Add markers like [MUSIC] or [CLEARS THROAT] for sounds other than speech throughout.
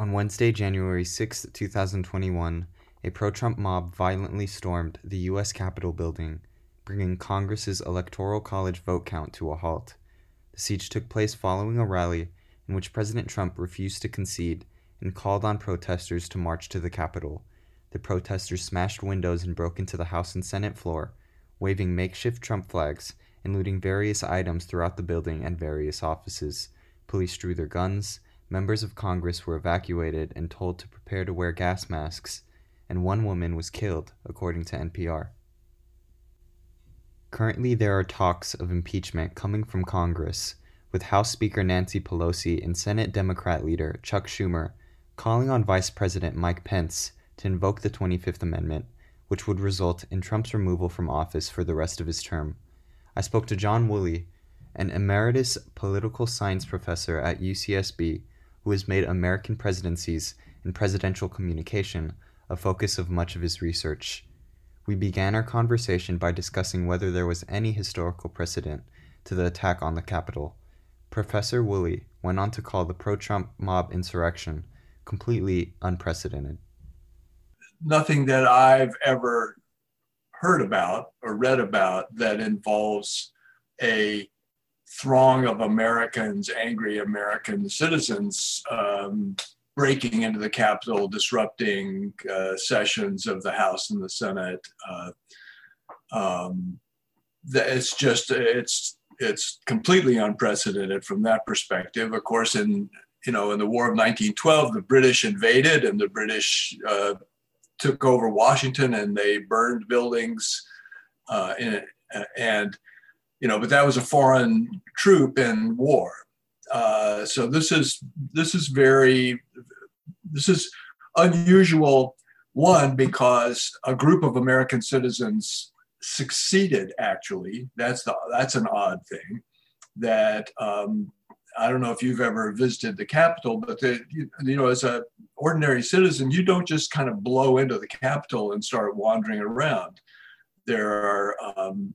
On Wednesday, January 6, 2021, a pro Trump mob violently stormed the U.S. Capitol building, bringing Congress's Electoral College vote count to a halt. The siege took place following a rally in which President Trump refused to concede and called on protesters to march to the Capitol. The protesters smashed windows and broke into the House and Senate floor, waving makeshift Trump flags and looting various items throughout the building and various offices. Police drew their guns members of Congress were evacuated and told to prepare to wear gas masks, and one woman was killed, according to NPR. Currently, there are talks of impeachment coming from Congress, with House Speaker Nancy Pelosi and Senate Democrat leader Chuck Schumer calling on Vice President Mike Pence to invoke the 25th Amendment, which would result in Trump's removal from office for the rest of his term. I spoke to John Woolley, an emeritus political science professor at UCSB who has made American presidencies and presidential communication a focus of much of his research. We began our conversation by discussing whether there was any historical precedent to the attack on the Capitol. Professor Woolley went on to call the pro Trump mob insurrection completely unprecedented. Nothing that I've ever heard about or read about that involves a throng of Americans, angry American citizens, um, breaking into the Capitol, disrupting uh, sessions of the House and the Senate. Uh, um, it's just it's it's completely unprecedented from that perspective. Of course, in you know in the War of 1912, the British invaded and the British uh, took over Washington and they burned buildings uh, and you know, but that was a foreign troop in war. Uh, so this is this is very this is unusual. One because a group of American citizens succeeded. Actually, that's the that's an odd thing. That um, I don't know if you've ever visited the Capitol, but the, you, you know, as a ordinary citizen, you don't just kind of blow into the Capitol and start wandering around. There are um,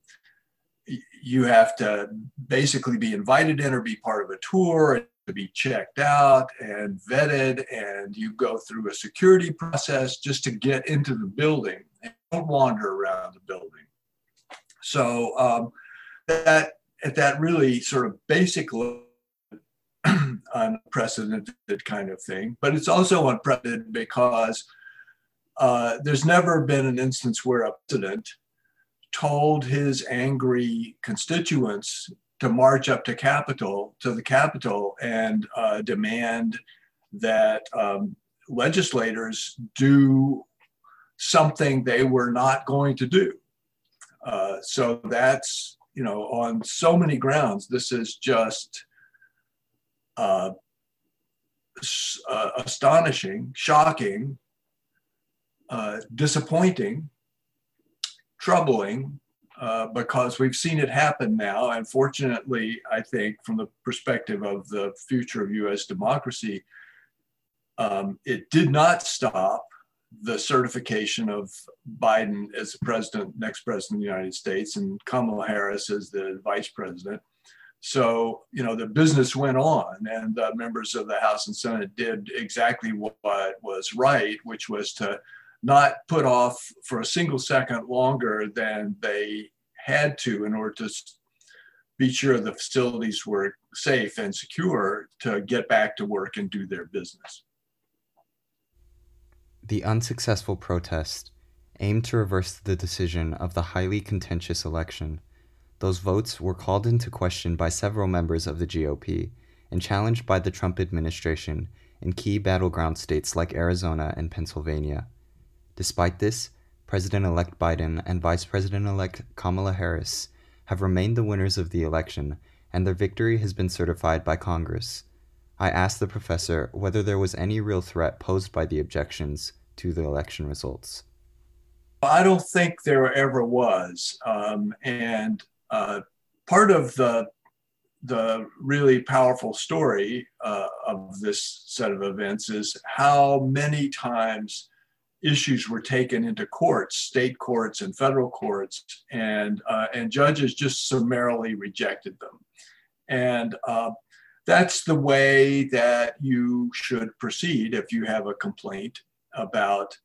you have to basically be invited in or be part of a tour to be checked out and vetted and you go through a security process just to get into the building. And don't wander around the building. So um, that at that really sort of basic level [CLEARS THROAT] unprecedented kind of thing. But it's also unprecedented because uh, there's never been an instance where a president told his angry constituents to march up to Capitol to the Capitol and uh, demand that um, legislators do something they were not going to do. Uh, so that's you know on so many grounds this is just uh, uh astonishing, shocking, uh, disappointing troubling uh, because we've seen it happen now. And fortunately, I think from the perspective of the future of US democracy, um, it did not stop the certification of Biden as the president, next president of the United States, and Kamala Harris as the vice president. So, you know, the business went on, and the members of the House and Senate did exactly what was right, which was to not put off for a single second longer than they had to in order to be sure the facilities were safe and secure to get back to work and do their business. The unsuccessful protest aimed to reverse the decision of the highly contentious election. Those votes were called into question by several members of the GOP and challenged by the Trump administration in key battleground states like Arizona and Pennsylvania. Despite this, President elect Biden and Vice President elect Kamala Harris have remained the winners of the election, and their victory has been certified by Congress. I asked the professor whether there was any real threat posed by the objections to the election results. I don't think there ever was. Um, and uh, part of the the really powerful story uh, of this set of events is how many times issues were taken into courts, state courts and federal courts, and uh, and judges just summarily rejected them. And uh, that's the way that you should proceed if you have a complaint about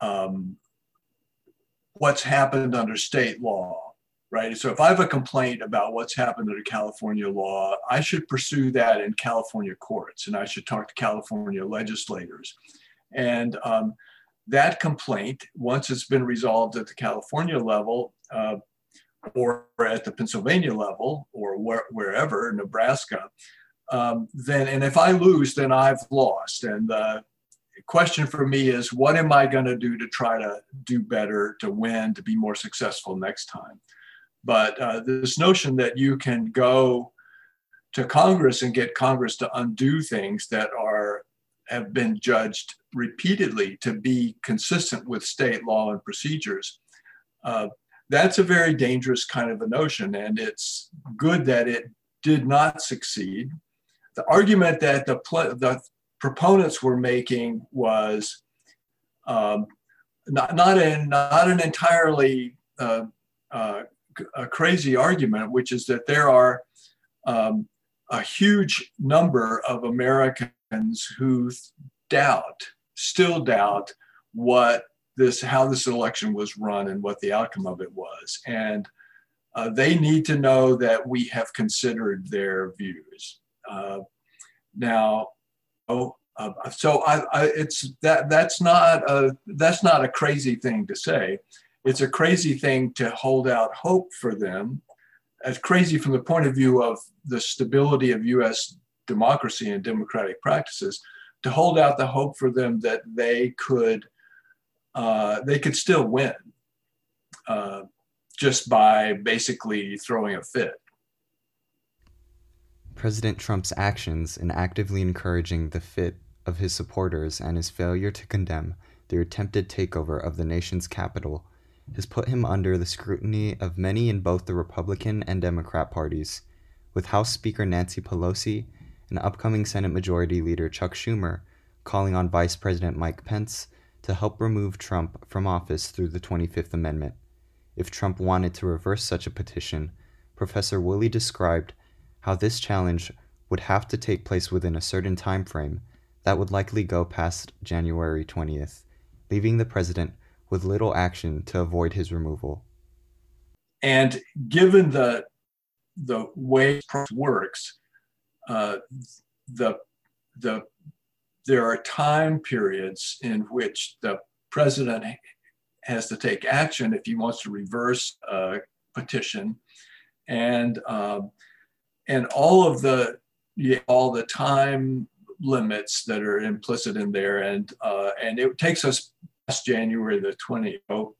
um, what's happened under state law, right? So if I have a complaint about what's happened under California law, I should pursue that in California courts and I should talk to California legislators. And um, that complaint, once it's been resolved at the California level, uh, or at the Pennsylvania level, or where, wherever, Nebraska, um, then and if I lose, then I've lost. And the question for me is, what am I going to do to try to do better, to win, to be more successful next time? But uh, this notion that you can go to Congress and get Congress to undo things that are have been judged repeatedly to be consistent with state law and procedures. Uh, that's a very dangerous kind of a notion, and it's good that it did not succeed the argument that the, the proponents were making was um, not, not, an, not an entirely uh, uh, a crazy argument, which is that there are um, a huge number of Americans who doubt, still doubt, what this, how this election was run and what the outcome of it was. And uh, they need to know that we have considered their views. Uh, now, oh, uh, so I, I, it's that that's not a that's not a crazy thing to say. It's a crazy thing to hold out hope for them. It's crazy from the point of view of the stability of U.S. democracy and democratic practices to hold out the hope for them that they could uh, they could still win uh, just by basically throwing a fit. President Trump's actions in actively encouraging the fit of his supporters and his failure to condemn their attempted takeover of the nation's capital has put him under the scrutiny of many in both the Republican and Democrat parties, with House Speaker Nancy Pelosi and upcoming Senate Majority Leader Chuck Schumer calling on Vice President Mike Pence to help remove Trump from office through the 25th Amendment. If Trump wanted to reverse such a petition, Professor Woolley described how this challenge would have to take place within a certain time frame that would likely go past January 20th, leaving the president with little action to avoid his removal. And given the the way works, uh, the the there are time periods in which the president has to take action if he wants to reverse a petition, and um, and all of the all the time limits that are implicit in there, and uh, and it takes us past January the 20th.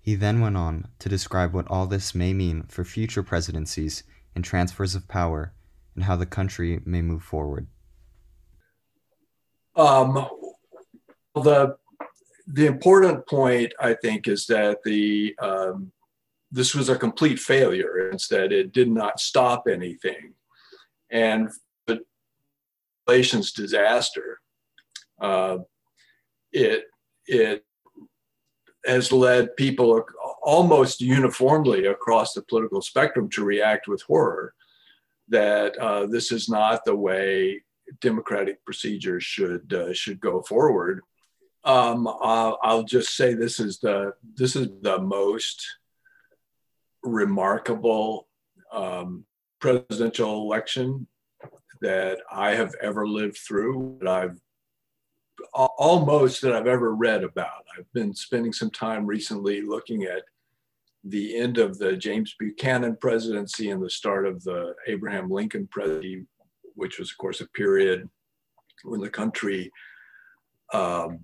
He then went on to describe what all this may mean for future presidencies and transfers of power, and how the country may move forward. Um, the the important point, I think, is that the um, this was a complete failure. Instead, it did not stop anything. And the relations disaster, uh, it, it has led people almost uniformly across the political spectrum to react with horror that uh, this is not the way democratic procedures should uh, should go forward. Um, I'll, I'll, just say this is the this is the most remarkable um, presidential election that I have ever lived through, that I've almost that I've ever read about. I've been spending some time recently looking at the end of the James Buchanan presidency and the start of the Abraham Lincoln presidency, which was, of course, a period when the country um,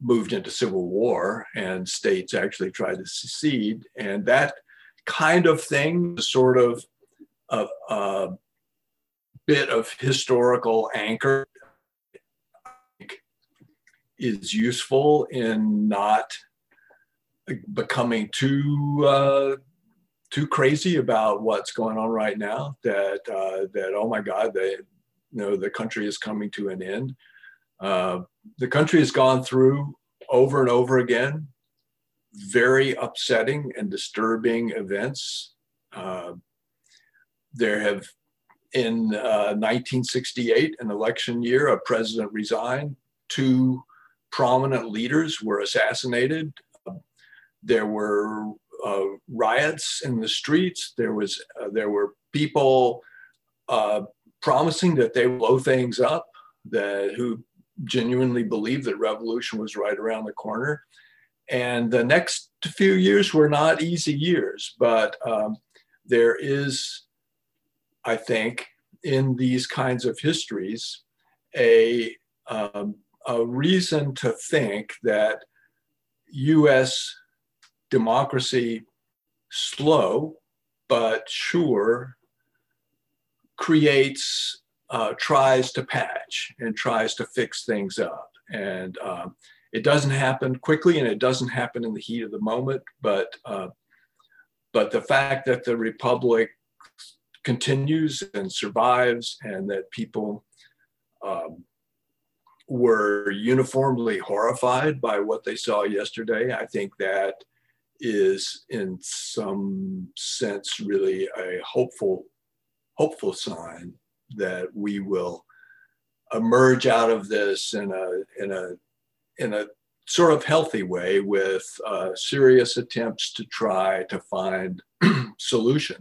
moved into civil war and states actually tried to secede. And that kind of thing, sort of a, a bit of historical anchor is useful in not becoming too uh, too crazy about what's going on right now. That uh, that oh my God, they, you know the country is coming to an end. Uh, the country has gone through over and over again very upsetting and disturbing events. Uh, there have in uh, 1968, an election year, a president resigned. Two prominent leaders were assassinated. There were uh, riots in the streets. There was uh, there were people uh, promising that they blow things up, that who genuinely believed that revolution was right around the corner. And the next few years were not easy years, but um, there is, I think, in these kinds of histories, a, um, a reason to think that US democracy, slow but sure, creates, uh, tries to patch and tries to fix things up. And um, it doesn't happen quickly and it doesn't happen in the heat of the moment, but, uh, but the fact that the Republic continues and survives and that people um, were uniformly horrified by what they saw yesterday, I think that is in some sense really a hopeful hopeful sign that we will emerge out of this in a in a in a sort of healthy way with uh, serious attempts to try to find [CLEARS THROAT] solutions